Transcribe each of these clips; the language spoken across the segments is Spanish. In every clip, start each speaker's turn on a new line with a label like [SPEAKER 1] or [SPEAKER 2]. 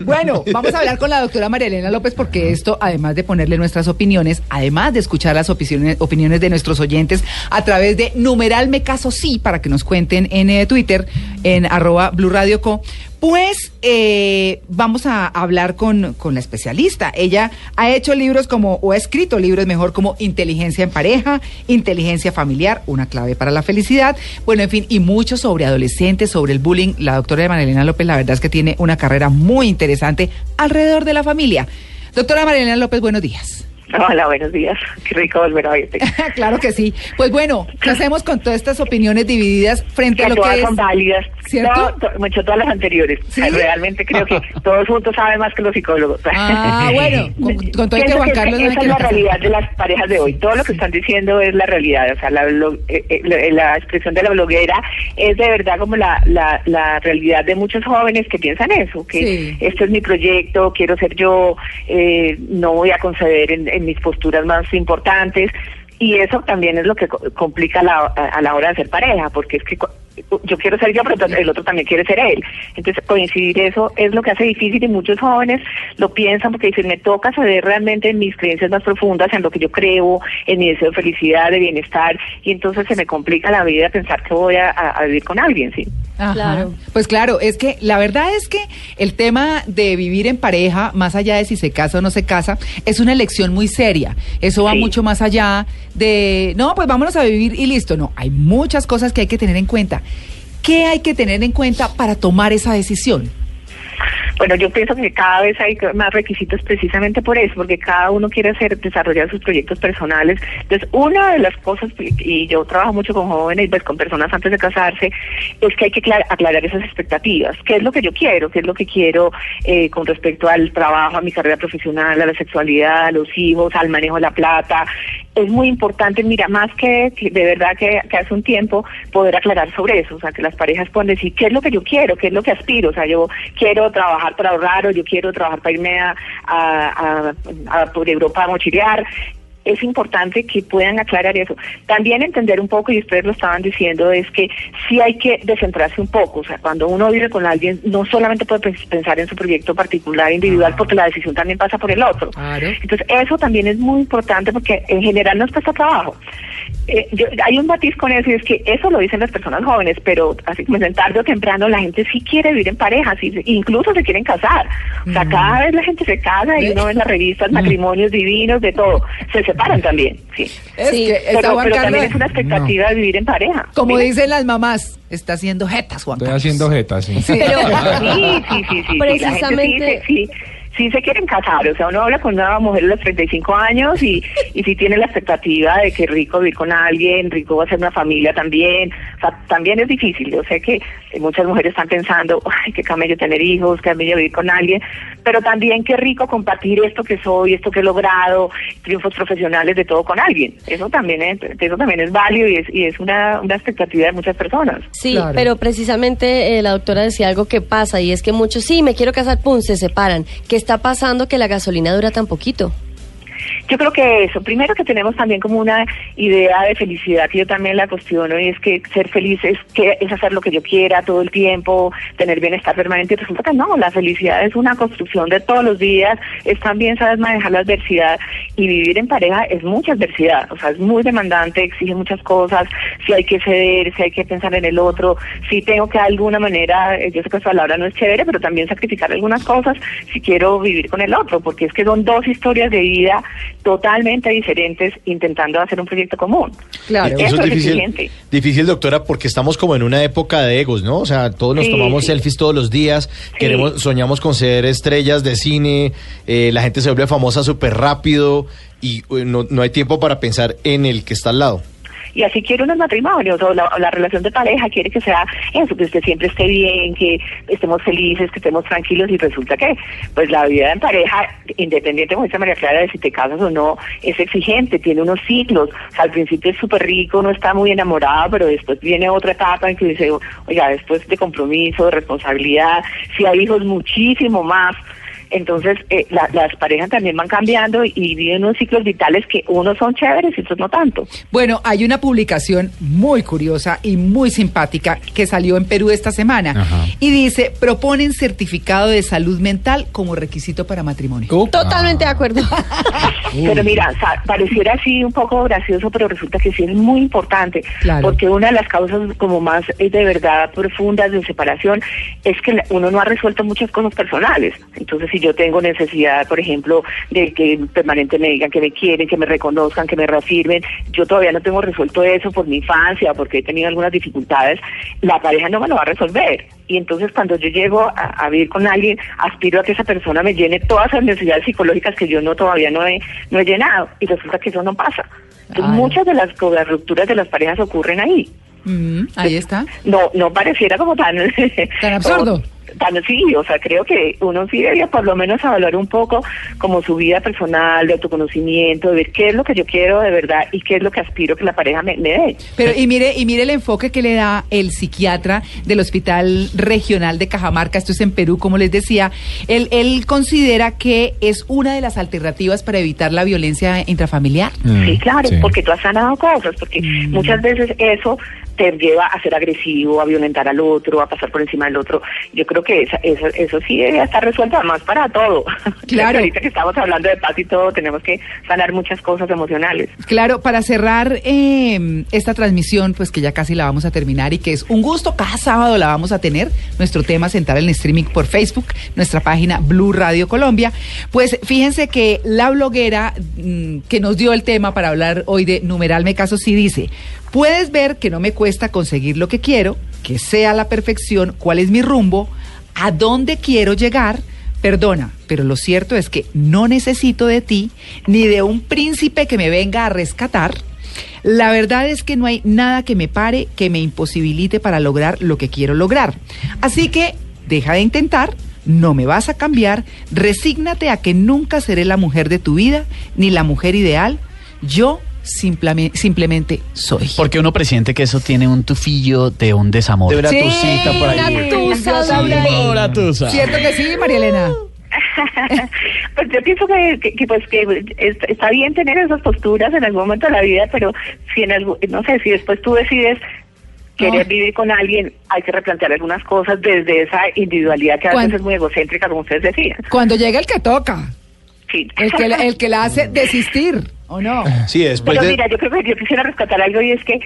[SPEAKER 1] Bueno, vamos a hablar con la doctora María Elena López porque esto, además de ponerle nuestras opiniones, además de escuchar las opiniones, opiniones de nuestros oyentes a través de numeral me caso sí para que nos cuenten en eh, Twitter, en arroba Blue Radio Co, pues eh, vamos a hablar con, con, la especialista. Ella ha hecho libros como, o ha escrito libros mejor como Inteligencia en pareja, Inteligencia familiar, una clave para la felicidad. Bueno, en fin, y mucho sobre adolescentes, sobre el bullying. La doctora Marilena López, la verdad es que tiene una carrera muy interesante alrededor de la familia. Doctora Marilena López, buenos días.
[SPEAKER 2] Hola, buenos días. Qué rico volver a verte.
[SPEAKER 1] claro que sí. Pues bueno, ¿qué hacemos con todas estas opiniones divididas frente a lo que es?
[SPEAKER 2] son válidas. ¿Cierto? No, mucho todas las anteriores. Realmente creo que todos juntos saben más que los psicólogos.
[SPEAKER 1] Ah, bueno, con, todo que Juan Carlos...
[SPEAKER 2] esa es la realidad de las parejas de hoy. Todo lo que están diciendo es la realidad. O sea, la, eh, eh, la expresión de la bloguera es de verdad como la, la, la realidad de muchos jóvenes que piensan eso, que esto es mi proyecto, quiero ser yo, eh, no voy a conceder en mis posturas más importantes y eso también es lo que complica la, a la hora de ser pareja, porque es que yo quiero ser yo, pero el otro también quiere ser él. Entonces, coincidir eso es lo que hace difícil y muchos jóvenes lo piensan porque dicen, me toca saber realmente en mis creencias más profundas, en lo que yo creo, en mi deseo de felicidad, de bienestar, y entonces se me complica la vida pensar que voy a, a vivir con alguien, ¿sí?
[SPEAKER 1] Claro. Pues claro, es que la verdad es que el tema de vivir en pareja, más allá de si se casa o no se casa, es una elección muy seria. Eso va mucho más allá de, no, pues vámonos a vivir y listo. No, hay muchas cosas que hay que tener en cuenta. ¿Qué hay que tener en cuenta para tomar esa decisión?
[SPEAKER 2] Bueno, yo pienso que cada vez hay más requisitos precisamente por eso, porque cada uno quiere hacer, desarrollar sus proyectos personales. Entonces, una de las cosas, y yo trabajo mucho con jóvenes, pues con personas antes de casarse, es que hay que aclarar esas expectativas. ¿Qué es lo que yo quiero? ¿Qué es lo que quiero eh, con respecto al trabajo, a mi carrera profesional, a la sexualidad, a los hijos, al manejo de la plata? Es muy importante, mira, más que, de verdad que, hace un tiempo, poder aclarar sobre eso, o sea, que las parejas puedan decir qué es lo que yo quiero, qué es lo que aspiro, o sea, yo quiero trabajar para ahorrar o yo quiero trabajar para irme a, a, a, por Europa a mochilear, es importante que puedan aclarar eso. También entender un poco, y ustedes lo estaban diciendo, es que sí hay que descentrarse un poco. O sea, cuando uno vive con alguien, no solamente puede pensar en su proyecto particular, individual, porque la decisión también pasa por el otro. Entonces, eso también es muy importante porque en general nos cuesta trabajo. Eh, hay un matiz con eso y es que eso lo dicen las personas jóvenes, pero así como en tarde o temprano la gente sí quiere vivir en pareja, sí, incluso se quieren casar. O sea, cada vez la gente se casa y uno ve en las revistas matrimonios divinos, de todo. Se separan también, sí. pero, también es una expectativa de vivir en pareja.
[SPEAKER 1] Como dicen las mamás, está haciendo jetas, Juan
[SPEAKER 3] Estoy haciendo jetas, sí.
[SPEAKER 2] sí, sí, sí, sí, Precisamente. sí, sí se quieren casar, o sea, uno habla con una mujer de los 35 años y, y sí tiene la expectativa de que rico vivir con alguien, rico va a ser una familia también, o sea, también es difícil, yo sé que muchas mujeres están pensando, ay, qué camello tener hijos, qué camello vivir con alguien, pero también qué rico compartir esto que soy, esto que he logrado, triunfos profesionales de todo con alguien, eso también es, eso también es válido y es, y es una, una expectativa de muchas personas.
[SPEAKER 4] Sí, pero precisamente eh, la doctora decía algo que pasa y es que muchos, sí, me quiero casar, pum, se separan, que está pasando que la gasolina dura tan poquito?
[SPEAKER 2] Yo creo que eso, primero que tenemos también como una idea de felicidad que yo también la cuestiono y es que ser feliz es que es hacer lo que yo quiera todo el tiempo, tener bienestar permanente resulta que no, la felicidad es una construcción de todos los días, es también sabes manejar la adversidad y vivir en pareja es mucha adversidad, o sea, es muy demandante, exige muchas cosas, si hay que ceder, si hay que pensar en el otro, si tengo que de alguna manera, eh, yo sé que esa palabra no es chévere, pero también sacrificar algunas cosas si quiero vivir con el otro, porque es que son dos historias de vida totalmente diferentes intentando hacer un proyecto común.
[SPEAKER 3] Claro, eso, es difícil, difícil, doctora, porque estamos como en una época de egos, ¿no? O sea, todos nos tomamos selfies todos los días, queremos, soñamos con ser estrellas de cine, eh, la gente se vuelve famosa súper rápido y eh, no, no hay tiempo para pensar en el que está al lado
[SPEAKER 2] y así quiere unos matrimonios o la, relación de pareja quiere que sea eso, que usted siempre esté bien, que estemos felices, que estemos tranquilos y resulta que pues la vida en pareja, independiente como dice María Clara de si te casas o no, es exigente, tiene unos ciclos, al principio es súper rico, uno está muy enamorado, pero después viene otra etapa en que dice, oiga, después de compromiso, de responsabilidad, si hay hijos muchísimo más, Entonces, eh, las parejas también van cambiando y, viven unos ciclos vitales que unos son chéveres y otros no tanto.
[SPEAKER 1] Bueno, hay una publicación muy curiosa y muy simpática que salió en Perú esta semana y dice, proponen certificado de salud mental como requisito para matrimonio.
[SPEAKER 4] Totalmente de acuerdo.
[SPEAKER 2] pero mira, pareciera así un poco gracioso, pero resulta que sí es muy importante, porque una de las causas como más eh, de verdad profundas de separación es que uno no ha resuelto muchas cosas personales. Entonces, si yo tengo necesidad, por ejemplo, de que permanentemente me digan que me quieren, que me reconozcan, que me reafirmen, yo todavía no tengo resuelto eso por mi infancia, porque he tenido algunas dificultades, la pareja no me lo va a resolver. Y entonces cuando yo llego a, a vivir con alguien, aspiro a que esa persona me llene todas las necesidades psicológicas que yo no todavía no he, no he llenado. Y resulta que eso no pasa. Entonces, muchas de las, las rupturas de las parejas ocurren ahí.
[SPEAKER 1] Mm, ahí está.
[SPEAKER 2] No, no pareciera como tan...
[SPEAKER 1] Tan absurdo
[SPEAKER 2] sí, o sea, creo que uno sí debería por lo menos evaluar un poco como su vida personal, de autoconocimiento, de ver qué es lo que yo quiero de verdad y qué es lo que aspiro que la pareja me, dé.
[SPEAKER 1] Pero y mire, y mire el enfoque que le da el psiquiatra del Hospital Regional de Cajamarca, esto es en Perú, como les decía, él, él considera que es una de las alternativas para evitar la violencia intrafamiliar.
[SPEAKER 2] sí, claro, porque tú has sanado cosas, porque mm. muchas veces eso te lleva a ser agresivo, a violentar al otro, a pasar por encima del otro. Yo creo que eso, eso sí debe estar resuelto además para todo.
[SPEAKER 1] Claro.
[SPEAKER 2] ahorita que estamos hablando de paz y todo, tenemos que sanar muchas cosas emocionales.
[SPEAKER 1] Claro, para cerrar eh, esta transmisión, pues que ya casi la vamos a terminar y que es un gusto, cada sábado la vamos a tener, nuestro tema central en streaming por Facebook, nuestra página Blue Radio Colombia. Pues fíjense que la bloguera mm, que nos dio el tema para hablar hoy de numeral me caso sí dice, puedes ver que no me cuesta conseguir lo que quiero, que sea la perfección, cuál es mi rumbo, a dónde quiero llegar, perdona, pero lo cierto es que no necesito de ti ni de un príncipe que me venga a rescatar. La verdad es que no hay nada que me pare, que me imposibilite para lograr lo que quiero lograr. Así que deja de intentar, no me vas a cambiar, resígnate a que nunca seré la mujer de tu vida, ni la mujer ideal. Yo simplemente, simplemente soy.
[SPEAKER 5] Porque uno presiente que eso tiene un tufillo de un desamor.
[SPEAKER 1] De una tucita por ahí. Una tusa, ¿Cierto que sí, María Elena?
[SPEAKER 2] pues yo pienso que, que, pues que está bien tener esas posturas en algún momento de la vida, pero si en algún, no sé, si después tú decides querer vivir con alguien, hay que replantear algunas cosas desde esa individualidad que a veces es muy egocéntrica, como ustedes decían.
[SPEAKER 1] Cuando llega el que toca. Sí. El que, el que la hace desistir. ¿O no?
[SPEAKER 3] Sí, después
[SPEAKER 2] Pero mira, yo creo que yo quisiera rescatar algo y es que,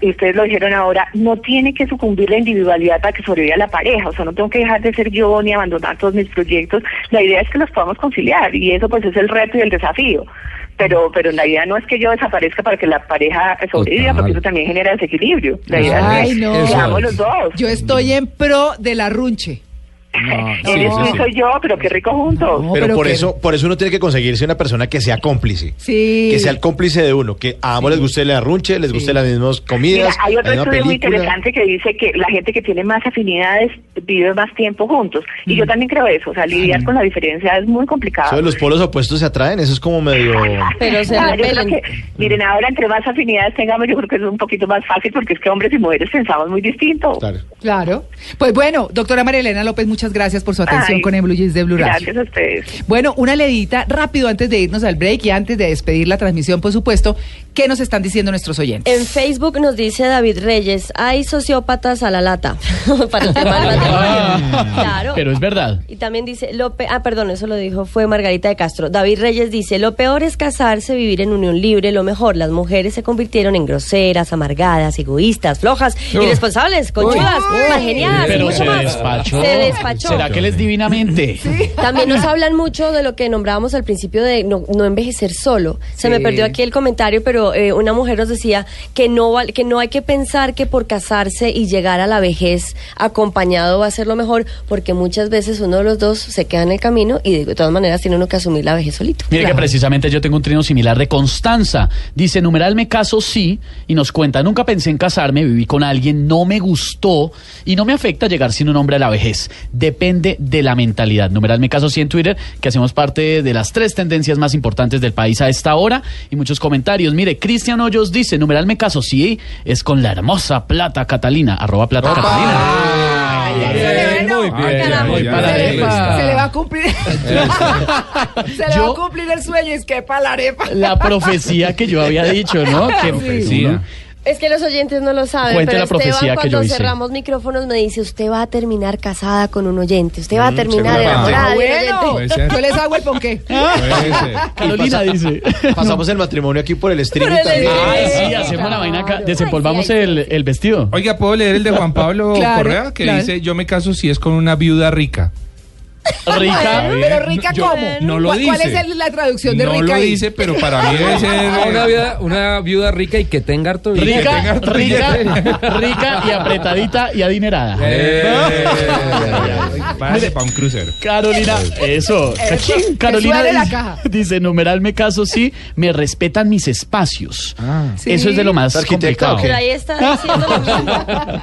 [SPEAKER 2] y ustedes lo dijeron ahora, no tiene que sucumbir la individualidad para que sobreviva la pareja. O sea, no tengo que dejar de ser yo ni abandonar todos mis proyectos. La idea es que los podamos conciliar y eso pues es el reto y el desafío pero pero la idea no es que yo desaparezca para que la pareja sobreviva, porque eso también genera desequilibrio. La idea es que
[SPEAKER 1] no. los dos. Yo estoy en pro de la runche.
[SPEAKER 2] No, soy yo, pero qué rico juntos.
[SPEAKER 3] pero, por eso, por eso uno tiene que conseguirse una persona que sea cómplice.
[SPEAKER 1] Sí.
[SPEAKER 3] Que sea el cómplice de uno, que a ambos les guste la arrunche, les guste las mismas comidas.
[SPEAKER 2] hay otro estudio muy interesante que dice que la gente que tiene más afinidades vive más tiempo juntos. Y yo mm. también creo eso. O sea, lidiar con la diferencia es muy complicado.
[SPEAKER 3] los polos opuestos se atraen, eso es como medio.
[SPEAKER 4] Pero se
[SPEAKER 2] miren, ahora entre más afinidades tengamos, yo creo que es un poquito más fácil porque es que hombres y mujeres pensamos muy distinto.
[SPEAKER 1] Claro. Claro. Pues bueno, doctora María Elena López, muchas gracias por su atención con el Blue Jeans de Blue Radio.
[SPEAKER 2] Gracias a ustedes.
[SPEAKER 1] Bueno, una ledita rápido antes de irnos al break y antes de despedir la transmisión, por supuesto, ¿qué nos están diciendo nuestros oyentes?
[SPEAKER 4] En Facebook nos dice David Reyes, hay sociópatas a la lata para el tema
[SPEAKER 5] ah, Claro. Pero es verdad.
[SPEAKER 4] Y también dice, lo ah, perdón, eso lo dijo, fue Margarita de Castro. David Reyes dice, lo peor es casarse, vivir en unión libre, lo mejor, las mujeres se convirtieron en groseras, amargadas, egoístas, flojas, irresponsables, conchudas, genial.
[SPEAKER 5] Pero se despachó.
[SPEAKER 4] Se despachó.
[SPEAKER 5] ¿Será que les divinamente?
[SPEAKER 4] También nos hablan mucho de lo que nombrábamos al principio de no, envejecer solo. Se me perdió aquí el comentario, pero eh, una mujer nos decía que no, que no hay que pensar que por casarse y llegar a la vejez acompañado va a ser lo mejor, porque muchas veces uno de los dos se queda en el camino y de todas maneras tiene uno que asumir la vejez solito.
[SPEAKER 5] Mire que precisamente yo tengo un trino similar de Constanza. Dice, numeral me caso sí, y nos cuenta, nunca pensé en casarme, viví con alguien, no me gustó y no me afecta llegar sin un hombre a la vejez. Depende de la mentalidad. Numeral me caso sí en Twitter, que hacemos parte de las tres tendencias más importantes del país a esta hora y muchos comentarios. Mire, Cristian Hoyos dice, numeral me caso sí, es con la hermosa Plata Catalina, arroba Plata Catalina.
[SPEAKER 1] muy bien. Se le va a cumplir. Se le va a cumplir el sueño, es que para la arepa.
[SPEAKER 5] La profecía que yo había dicho, ¿no? Que profecía.
[SPEAKER 4] Es que los oyentes no lo saben, pero Esteban cuando cerramos micrófonos me dice, usted va a terminar casada con un oyente, usted va a mm, terminar enamorada
[SPEAKER 1] bueno, Yo les hago el ponqué.
[SPEAKER 5] Carolina dice.
[SPEAKER 3] Pasamos el matrimonio aquí por el streaming también.
[SPEAKER 5] Ay, sí, hacemos la vaina acá, desempolvamos el, el, vestido.
[SPEAKER 6] Oiga, ¿puedo leer el de Juan Pablo Correa? Que dice, yo me caso si es con una viuda rica.
[SPEAKER 5] Rica.
[SPEAKER 1] pero rica cómo?
[SPEAKER 6] No lo
[SPEAKER 1] ¿Cuál es la traducción de rica?
[SPEAKER 6] No lo dice, pero para mí debe ser
[SPEAKER 7] una viuda, una viuda rica y que tenga harto
[SPEAKER 5] Rica, rica, rica y apretadita y adinerada. Eh,
[SPEAKER 6] para un crucero.
[SPEAKER 5] Carolina, eso. Carolina dice, numeral me caso sí, me respetan mis espacios. Ah. Eso es de lo más complicado.
[SPEAKER 4] Pero ahí está diciendo lo mismo.